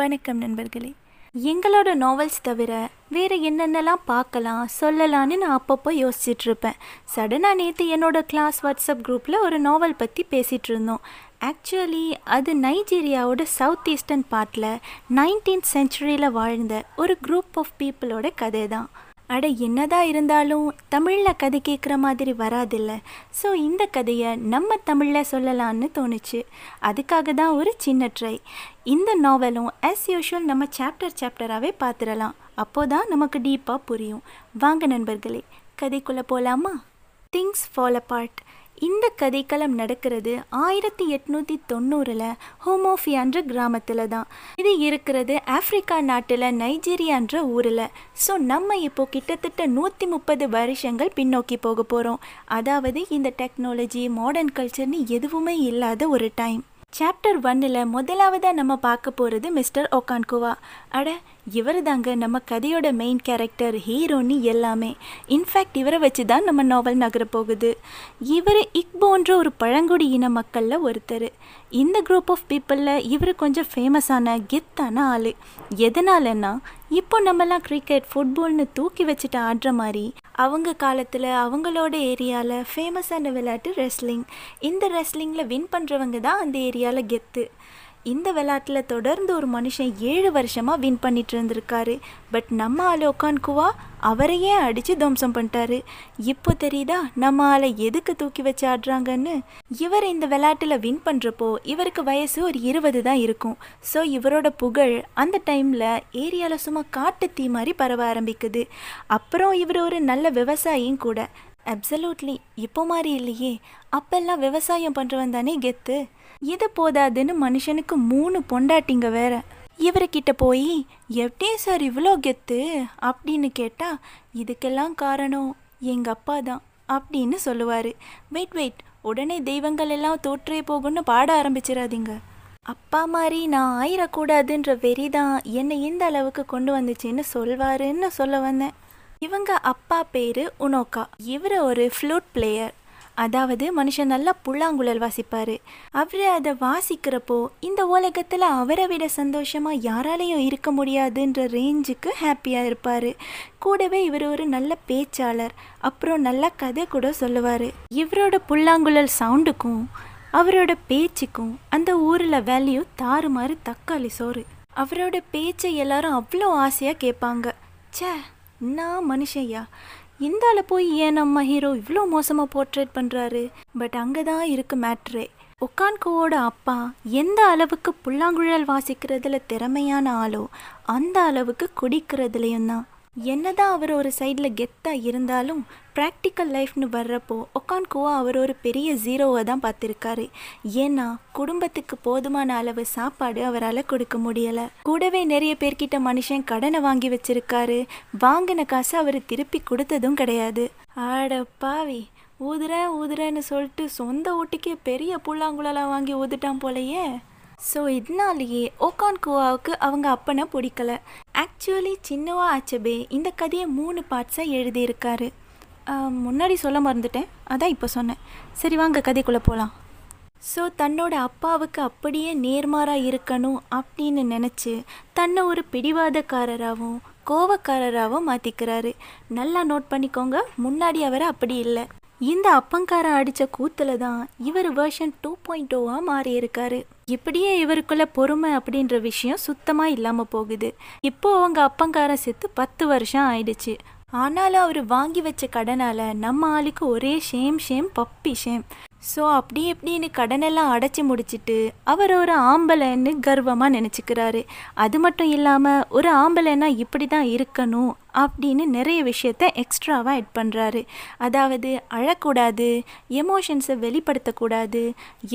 வணக்கம் நண்பர்களே. எங்களோட நாவல்ஸ் தவிர வேறு என்னென்னலாம் பார்க்கலாம் சொல்லலான்னு நான் அப்பப்போ யோசிச்சுட்டு இருப்பேன். சடனாக நேற்று என்னோட கிளாஸ் வாட்ஸ்அப் குரூப்பில் ஒரு நாவல் பற்றி பேசிகிட்டு இருந்தோம். ஆக்சுவலி அது நைஜீரியாவோட சவுத் ஈஸ்டர்ன் பார்ட்டில் நைன்டீன்த் செஞ்சுரியில் வாழ்ந்த ஒரு குரூப் ஆஃப் பீப்புளோட கதை தான் அட என்னதான் இருந்தாலும் தமிழில் கதை கேட்குற மாதிரி வராதில்ல. ஸோ இந்த கதையை நம்ம தமிழில் சொல்லலான்னு தோணுச்சு. அதுக்காக தான் ஒரு சின்ன ட்ரை இந்த நாவலும் ஆஸ் யூஷுவல் நம்ம சாப்டர் சாப்டராகவே பார்த்துடலாம் அப்போ தான் நமக்கு டீப்பாக புரியும். வாங்க நண்பர்களே கதைக்குள்ளே போகலாமா திங்ஸ் ஃபால் அப்பார்ட் இந்த கதைக்களம் நடக்கிறது ஆயிரத்தி எட்நூற்றி தொண்ணூறில் ஹோமோஃபியான்ற கிராமத்தில் தான். இது இருக்கிறது ஆப்பிரிக்கா நாட்டில் நைஜீரியான்ற ஊரில். ஸோ நம்ம இப்போ கிட்டத்தட்ட நூற்றி முப்பது வருஷங்கள் பின்னோக்கி போக போகிறோம் அதாவது இந்த டெக்னாலஜி மாடர்ன் கல்ச்சர்னு எதுவுமே இல்லாத ஒரு டைம் சாப்டர் ஒன்னில் முதலாவதாக நம்ம பார்க்க போகிறது மிஸ்டர் ஒகான்குவா அட இவர் தாங்க நம்ம கதையோட மெயின் கேரக்டர் ஹீரோன்னு எல்லாமே. இன்ஃபேக்ட் இவரை வச்சு தான் நம்ம நாவல் நகர போகுது. இவர் இக்போன்ற ஒரு பழங்குடி இன மக்களில் ஒருத்தர். இந்த குரூப் ஆஃப் பீப்புளில் இவர் கொஞ்சம் ஃபேமஸான கெத்தான ஆள். எதனாலன்னா இப்போ நம்மலாம் கிரிக்கெட் ஃபுட்பால்னு தூக்கி வச்சுட்டு ஆடுற மாதிரி அவங்க காலத்தில் அவங்களோட ஏரியாவில் ஃபேமஸான விளையாட்டு ரெஸ்லிங் இந்த ரெஸ்லிங்கில் வின் பண்ணுறவங்க தான் அந்த ஏரியாவில் கெத்து. இந்த விளையாட்டில் தொடர்ந்து ஒரு மனுஷன் ஏழு வருஷமாக வின் பண்ணிட்டு இருந்திருக்காரு. பட் நம்ம ஆள் குவா அவரையே அடித்து துவம்சம் பண்ணிட்டாரு? இப்போ தெரியுதா நம்ம ஆளை எதுக்கு தூக்கி வச்சு ஆடுறாங்கன்னு? இவர் இந்த விளையாட்டில் வின் பண்ணுறப்போ இவருக்கு வயசு ஒரு இருபது தான் இருக்கும். ஸோ இவரோட புகழ் அந்த டைமில் ஏரியாவில் சும்மா காட்டு தீ மாதிரி பரவ ஆரம்பிக்குது. அப்புறம் இவர் ஒரு நல்ல விவசாயியும் கூட. அப்சலூட்லி இப்போ மாதிரி இல்லையே. அப்பெல்லாம் விவசாயம் பண்ணுறவன் தானே கெத்து. இது போதாதுன்னு மனுஷனுக்கு மூணு பொண்டாட்டிங்க வேற. இவர்கிட்ட போய் எப்படி சார் இவ்வளோ கெத்து? அப்படின்னு கேட்டால் இதுக்கெல்லாம் காரணம் எங்கள் அப்பா தான் அப்படின்னு சொல்லுவார். Wait wait. உடனே தெய்வங்கள் எல்லாம் தோற்றே போகும்னு பாட ஆரம்பிச்சிடாதீங்க அப்பா மாதிரி நான் ஆயிடக்கூடாதுன்ற வெறி தான் என்னை இந்த அளவுக்கு கொண்டு வந்துச்சுன்னு சொல்வாருன்னு சொல்ல வந்தேன். இவங்க அப்பா பேர் உனோக்கா இவர் ஒரு ஃப்ளூட் பிளேயர் அதாவது மனுஷன் நல்லா புல்லாங்குழல் வாசிப்பார். அவர் அதை வாசிக்கிறப்போ இந்த உலகத்தில் அவரை விட சந்தோஷமாக யாராலையும் இருக்க முடியாதுன்ற ரேஞ்சுக்கு ஹாப்பியாக இருப்பார். கூடவே இவர் ஒரு நல்ல பேச்சாளர். அப்புறம் நல்ல கதை கூட சொல்லுவார். இவரோட புல்லாங்குழல் சவுண்டுக்கும் அவரோட பேச்சுக்கும் அந்த ஊரில் வேல்யூ தாறுமாறு தக்காளி சோறு. அவரோட பேச்சை எல்லாரும் அவ்வளோ ஆசையாக கேட்பாங்க ச்சே நான் மனுஷையா இந்த போய் ஏன் நம்ம ஹீரோ இவ்வளோ மோசமாக போர்ட்ரேட் பண்ணுறாரு பட் அங்கே தான் இருக்கு மேட்ரே ஒக்கான்கோவோட அப்பா எந்த அளவுக்கு புல்லாங்குழல் வாசிக்கிறதுல திறமையான ஆளோ அந்த அளவுக்கு குடிக்கிறதுலையும் தான் என்னதான் அவர் ஒரு சைடில் கெத்தாக இருந்தாலும் ப்ராக்டிக்கல் லைஃப்னு வர்றப்போ ஒக்கான்கோவா அவர் ஒரு பெரிய ஜீரோவை தான் பார்த்துருக்காரு. ஏன்னா குடும்பத்துக்கு போதுமான அளவு சாப்பாடு அவரால் கொடுக்க முடியலை. கூடவே நிறைய பேர்கிட்ட மனுஷன் கடனை வாங்கி வச்சிருக்காரு. வாங்கின காசு அவர் திருப்பி கொடுத்ததும் கிடையாது. ஆட பாவி ஊதுறேன் ஊதுறேன்னு சொல்லிட்டு சொந்த ஊட்டிக்கே பெரிய புல்லாங்குழலாம் வாங்கி ஊதுட்டான் போலையே. ஸோ இதனாலேயே ஓகான் குவாவுக்கு அவங்க அப்பனை பிடிக்கல. ஆக்சுவலி சின்னவா அச்சபே இந்த கதையை மூணு பார்ட்ஸாக எழுதியிருக்காரு. முன்னாடி சொல்ல மறந்துட்டேன். அதான் இப்போ சொன்னேன். சரி வாங்க கதைக்குள்ளே போகலாம் ஸோ தன்னோட அப்பாவுக்கு அப்படியே நேர்மாறாக இருக்கணும் அப்படின்னு நினச்சி தன்னை ஒரு பிடிவாதக்காரராகவும் கோவக்காரராகவும் மாற்றிக்கிறாரு நல்லா நோட் பண்ணிக்கோங்க முன்னாடி அவர் அப்படி இல்லை. இந்த அப்பங்காரன் அடித்த கூத்தில் தான் இவர் வேர்ஷன் டூ பாயிண்ட் டூவாக மாறியிருக்காரு. இப்படியே இவருக்குள்ள பொறுமை அப்படின்ற விஷயம் சுத்தமாக இல்லாமல் போகுது. இப்போ அவங்க அப்பங்காரன் செத்து பத்து வருஷம் ஆயிடுச்சு. ஆனாலும் அவர் வாங்கி வச்ச கடனால் நம்ம ஆளுக்கு ஒரே shame shame puppy shame so அப்படி இப்படின்னு கடனெல்லாம் அடைச்சி முடிச்சிட்டு அவர் ஒரு ஆம்பளைன்னு கர்வமாக நினச்சிக்கிறாரு. அது மட்டும் இல்லாமல் ஒரு ஆம்பளைன்னா இப்படி தான் இருக்கணும் அப்படின்னு நிறைய விஷயத்த எக்ஸ்ட்ராவாக ஆட் பண்ணுறாரு அதாவது அழக்கூடாது எமோஷன்ஸை வெளிப்படுத்தக்கூடாது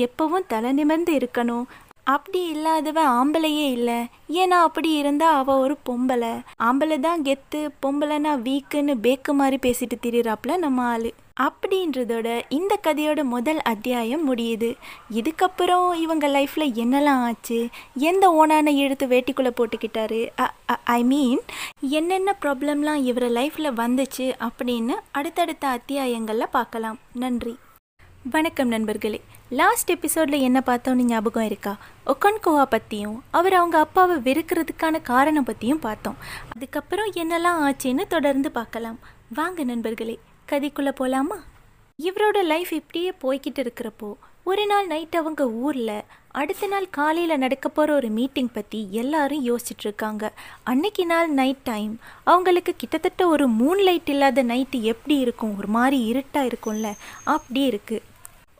எப்போவும் தலை நிமிர்ந்து இருக்கணும். அப்படி இல்லாதவ ஆம்பளையே இல்லை. ஏன்னா அப்படி இருந்தா அவ ஒரு பொம்பளை. ஆம்பளை தான் கெத்து பொம்பளைனா வீக்குன்னு பேக்கு மாதிரி பேசிட்டு திரியிறாப்புல நம்ம ஆள். அப்படின்றதோட இந்த கதையோட முதல் அத்தியாயம் முடியுது. இதுக்கப்புறம் இவங்க லைஃப்பில் என்னெல்லாம் ஆச்சு? எந்த ஓனான இழுத்து வேட்டிக்குள்ளே போட்டுக்கிட்டாரு? ஐ மீன் என்னென்ன ப்ராப்ளம்லாம் இவர் லைஃப்பில் வந்துச்சு அப்படின்னு அடுத்தடுத்த அத்தியாயங்களில் பார்க்கலாம். நன்றி. வணக்கம் நண்பர்களே. லாஸ்ட் எபிசோடில் என்ன பார்த்தோன்னு ஞாபகம் இருக்கா? ஒக்கன்கோவா பற்றியும் அவர் அவங்க அப்பாவை வெறுக்கிறதுக்கான காரணம் பற்றியும் பார்த்தோம். அதுக்கப்புறம் என்னெல்லாம் ஆச்சுன்னு தொடர்ந்து பார்க்கலாம். வாங்க நண்பர்களே கதைக்குள்ளே போகலாமா இவரோட லைஃப் இப்படியே போய்கிட்டு இருக்கிறப்போ ஒரு நாள் நைட் அவங்க ஊரில் அடுத்த நாள் காலையில் நடக்க போகிற ஒரு மீட்டிங் பற்றி எல்லாரும் யோசிச்சுட்டு இருக்காங்க அன்னைக்கு நாள் நைட் டைம் அவங்களுக்கு கிட்டத்தட்ட ஒரு மூன் லைட் இல்லாத நைட்டு எப்படி இருக்கும்? ஒரு மாதிரி இருட்டாக இருக்கும்ல? அப்படி இருக்குது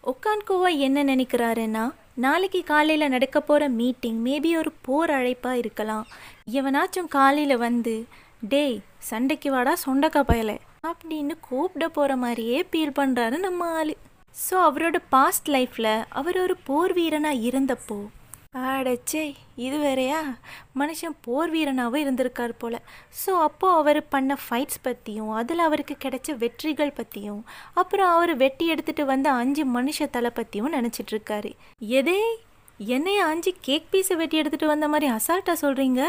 ஒக்கான்கோவா என்ன நினைக்கிறாருன்னா நாளைக்கு காலையில் நடக்க போகிற மீட்டிங் மேபி ஒரு போர் அழைப்பாக இருக்கலாம். எவனாச்சும் காலையில் வந்து டேய் சண்டைக்கு வாடா சொண்டக்காய் பயலை. அப்படின்னு கூப்பிட போகிற மாதிரியே ஃபீல் பண்ணுறாரு நம்ம ஆள். ஸோ அவரோட பாஸ்ட் லைஃப்பில் அவர் ஒரு போர் வீரனாக இருந்தப்போ ஆடச்சே இது வேறையா? மனுஷன் போர் வீரனாகவும் இருந்திருக்கார் போல். ஸோ அப்போது அவர் பண்ண ஃபைட்ஸ் பற்றியும் அதில் அவருக்கு கிடைச்ச வெற்றிகள் பற்றியும் அப்புறம் அவர் வெட்டி எடுத்துகிட்டு வந்த அஞ்சு மனுஷ தலை பற்றியும் நினச்சிட்ருக்காரு எதே என்னைய அஞ்சு கேக் பீஸை வெட்டி எடுத்துகிட்டு வந்த மாதிரி அசால்ட்டாக சொல்கிறீங்க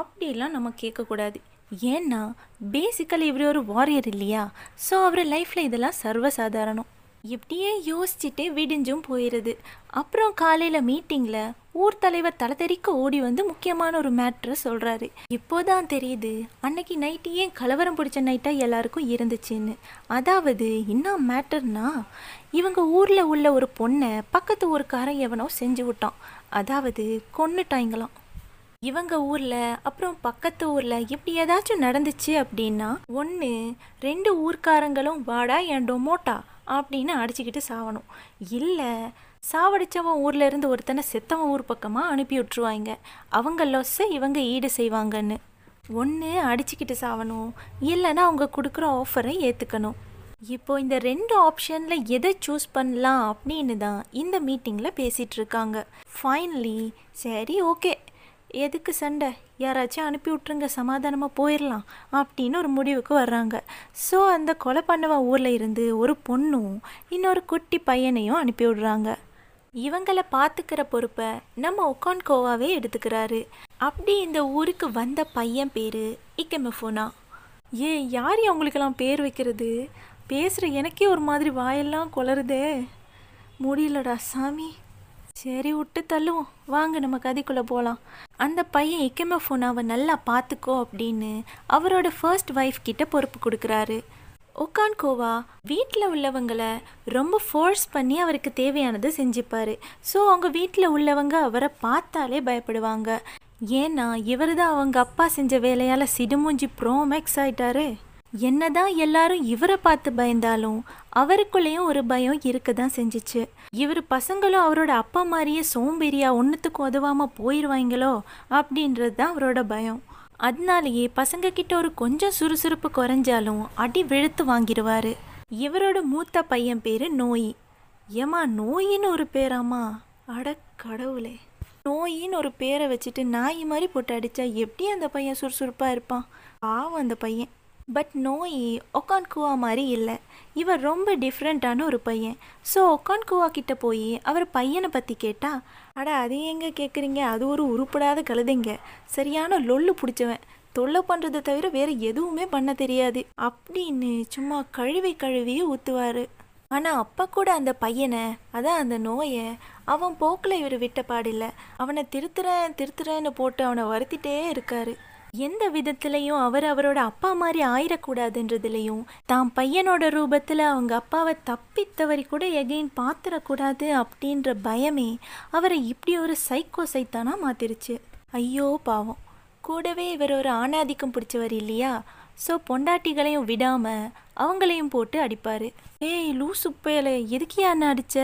அப்படிலாம் நம்ம கேட்கக்கூடாது. ஏன்னா பேசிக்கலி இவர் ஒரு வாரியர் இல்லையா? ஸோ அவர் லைஃப்பில் இதெல்லாம் சர்வசாதாரணம். எப்படியே யோசிச்சுட்டே விடிஞ்சும் போயிடுது அப்புறம் காலையில் மீட்டிங்கில் ஊர் தலைவர் தலை தெறிக்க ஓடி வந்து முக்கியமான ஒரு மேட்ரை சொல்கிறாரு இப்போதான் தெரியுது? அன்னைக்கு நைட்டு ஏன் கலவரம் பிடிச்ச நைட்டாக எல்லாருக்கும் இருந்துச்சுன்னு. அதாவது என்ன மேட்டர்னா இவங்க ஊரில் உள்ள ஒரு பொண்ணை பக்கத்து ஊருக்காரன் எவனோ செஞ்சு விட்டான். அதாவது கொன்னுட்டாங்களாம். இவங்க ஊரில் அப்புறம் பக்கத்து ஊரில் இப்படி ஏதாச்சும் நடந்துச்சு அப்படின்னா ஒன்று ரெண்டு ஊர்க்காரங்களும் வாடா என் டொமோட்டா அப்படின்னு அடிச்சுக்கிட்டு சாவணும். இல்லை சாவடிச்சவன் ஊரில் இருந்து ஒருத்தனை செத்தவன் ஊர் பக்கமாக அனுப்பி விட்ருவாங்க அவங்க லொஸ்ஸை இவங்க ஈடு செய்வாங்கன்னு. ஒன்று அடிச்சுக்கிட்டு சாவணும். இல்லைன்னா அவங்க கொடுக்குற ஆஃபரை ஏற்றுக்கணும் இப்போ இந்த ரெண்டு ஆப்ஷனில் எதை சூஸ் பண்ணலாம் அப்படின்னு தான் இந்த மீட்டிங்கில் பேசிகிட்டு இருக்காங்க. ஃபைனலி சரி ஓகே எதுக்கு சண்டை? யாராச்சும் அனுப்பி விட்ருங்க சமாதானமாக போயிடலாம் அப்படின்னு ஒரு முடிவுக்கு வர்றாங்க. ஸோ அந்த கொலை பண்ணவன் ஊரில் இருந்து ஒரு பொண்ணும் இன்னொரு குட்டி பையனையும் அனுப்பி விடுறாங்க. இவங்களை பார்த்துக்கிற பொறுப்பை நம்ம ஒக்கான்கோவாவே எடுத்துக்கிறாரு. அப்படி இந்த ஊருக்கு வந்த பையன் பேர் இக்கமெஃபோனா ஏ யார் அவங்களுக்கெல்லாம் பேர் வைக்கிறது? பேசுகிற எனக்கே ஒரு மாதிரி வாயெல்லாம் குளருதே. முடியலடா சாமி. சரி விட்டு தள்ளுவோம். வாங்க நம்ம கதைக்குள்ளே போகலாம் அந்த பையன் இக்கமெஃபோனாவை நல்லா பார்த்துக்கோ அப்படின்னு அவரோட ஃபர்ஸ்ட் ஒய்ஃப் கிட்ட பொறுப்பு கொடுக்குறாரு. ஒக்கான்கோவா வீட்டில் உள்ளவங்களை ரொம்ப ஃபோர்ஸ் பண்ணி அவருக்கு தேவையானதை செஞ்சுப்பார். ஸோ அவங்க வீட்டில் உள்ளவங்க அவரை பார்த்தாலே பயப்படுவாங்க. ஏன்னா இவர் தான் அவங்க அப்பா செஞ்ச வேலையால் சிடுமூஞ்சி ப்ரோமேக்ஸ் ஆயிட்டாரு. என்னதான் எல்லாரும் இவரை பார்த்து பயந்தாலும் அவருக்குள்ளேயும் ஒரு பயம் இருக்க தான் செஞ்சிச்சு. இவர் பசங்களும் அவரோட அப்பா மாதிரியே சோம்பேறியா ஒன்றுத்துக்கும் உதவாமல் போயிடுவாங்களோ அப்படின்றது தான் அவரோட பயம். அதனாலேயே பசங்க கிட்ட ஒரு கொஞ்சம் சுறுசுறுப்பு குறைஞ்சாலும் அடி வெளுத்து வாங்கிடுவார் இவரோட மூத்த பையன் பேர் நோய். ஏமா நோயின்னு ஒரு பேராமா அட கடவுளே. நோயின்னு ஒரு பேரை வச்சுட்டு நாய் மாதிரி போட்டு அடித்தா எப்படி அந்த பையன் சுறுசுறுப்பாக இருப்பான்? பாவம் அந்த பையன். பட் நோய் ஒக்கான்குவா மாதிரி இல்லை. இவர் ரொம்ப டிஃப்ரெண்ட்டான ஒரு பையன். ஸோ ஒக்கான்குவா கிட்ட போய் அவர் பையனை பற்றி கேட்டா அட அது எங்கே கேட்குறீங்க அது ஒரு உருப்படாத கழுதைங்க. சரியான லொல்லு பிடிச்சவன். தொல்லை பண்ணுறதை தவிர வேறு எதுவுமே பண்ண தெரியாது. அப்படின்னு சும்மா கழுவி கழுவியே ஊற்றுவார் ஆனால் அப்பா கூட அந்த பையனை அதான் அந்த நோயை அவன் போக்கில் இவர் விட்ட பாடில்லை அவனை திருத்துறேன் திருத்துறேன்னு போட்டு அவனை வருத்திட்டே இருக்காரு. எந்த விதத்துலையும் அவர் அவரோட அப்பா மாதிரி ஆயிடக்கூடாதுன்றதுலையும் தான் பையனோட ரூபத்தில் அவங்க அப்பாவை தப்பித்தவரி கூட எகெயின் பார்த்துடக்கூடாது அப்படின்ற பயமே அவரை இப்படி ஒரு சைக்கோ சைத்தானா மாத்திருச்சு. ஐயோ பாவம். கூடவே இவர் ஒரு ஆணாதிக்கம் பிடிச்சவர் இல்லையா? ஸோ பொண்டாட்டிகளையும் விடாமல் அவங்களையும் போட்டு அடிப்பார். ஏய் லூசு பயலே எதுக்கியா என்ன அடிச்ச?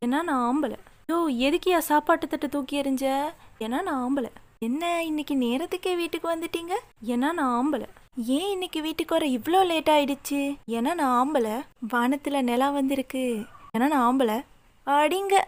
ஏன்னா நான் ஆம்பளை. யோ எதுக்கியா சாப்பாட்டு தட்டை தூக்கி எறிஞ்ச? ஏன்னா நான் ஆம்பளை. என்ன இன்னைக்கு நேரத்துக்கே வீட்டுக்கு வந்துட்டீங்க? ஏன்னா நான் ஆம்பளை. ஏன் இன்னைக்கு வீட்டுக்கு வர இவ்வளோ லேட் ஆயிடுச்சு? ஏன்னா நான் ஆம்பளை. வானத்தில் நிலா வந்திருக்கு. ஏன்னா நான் ஆம்பளை. அடிங்க.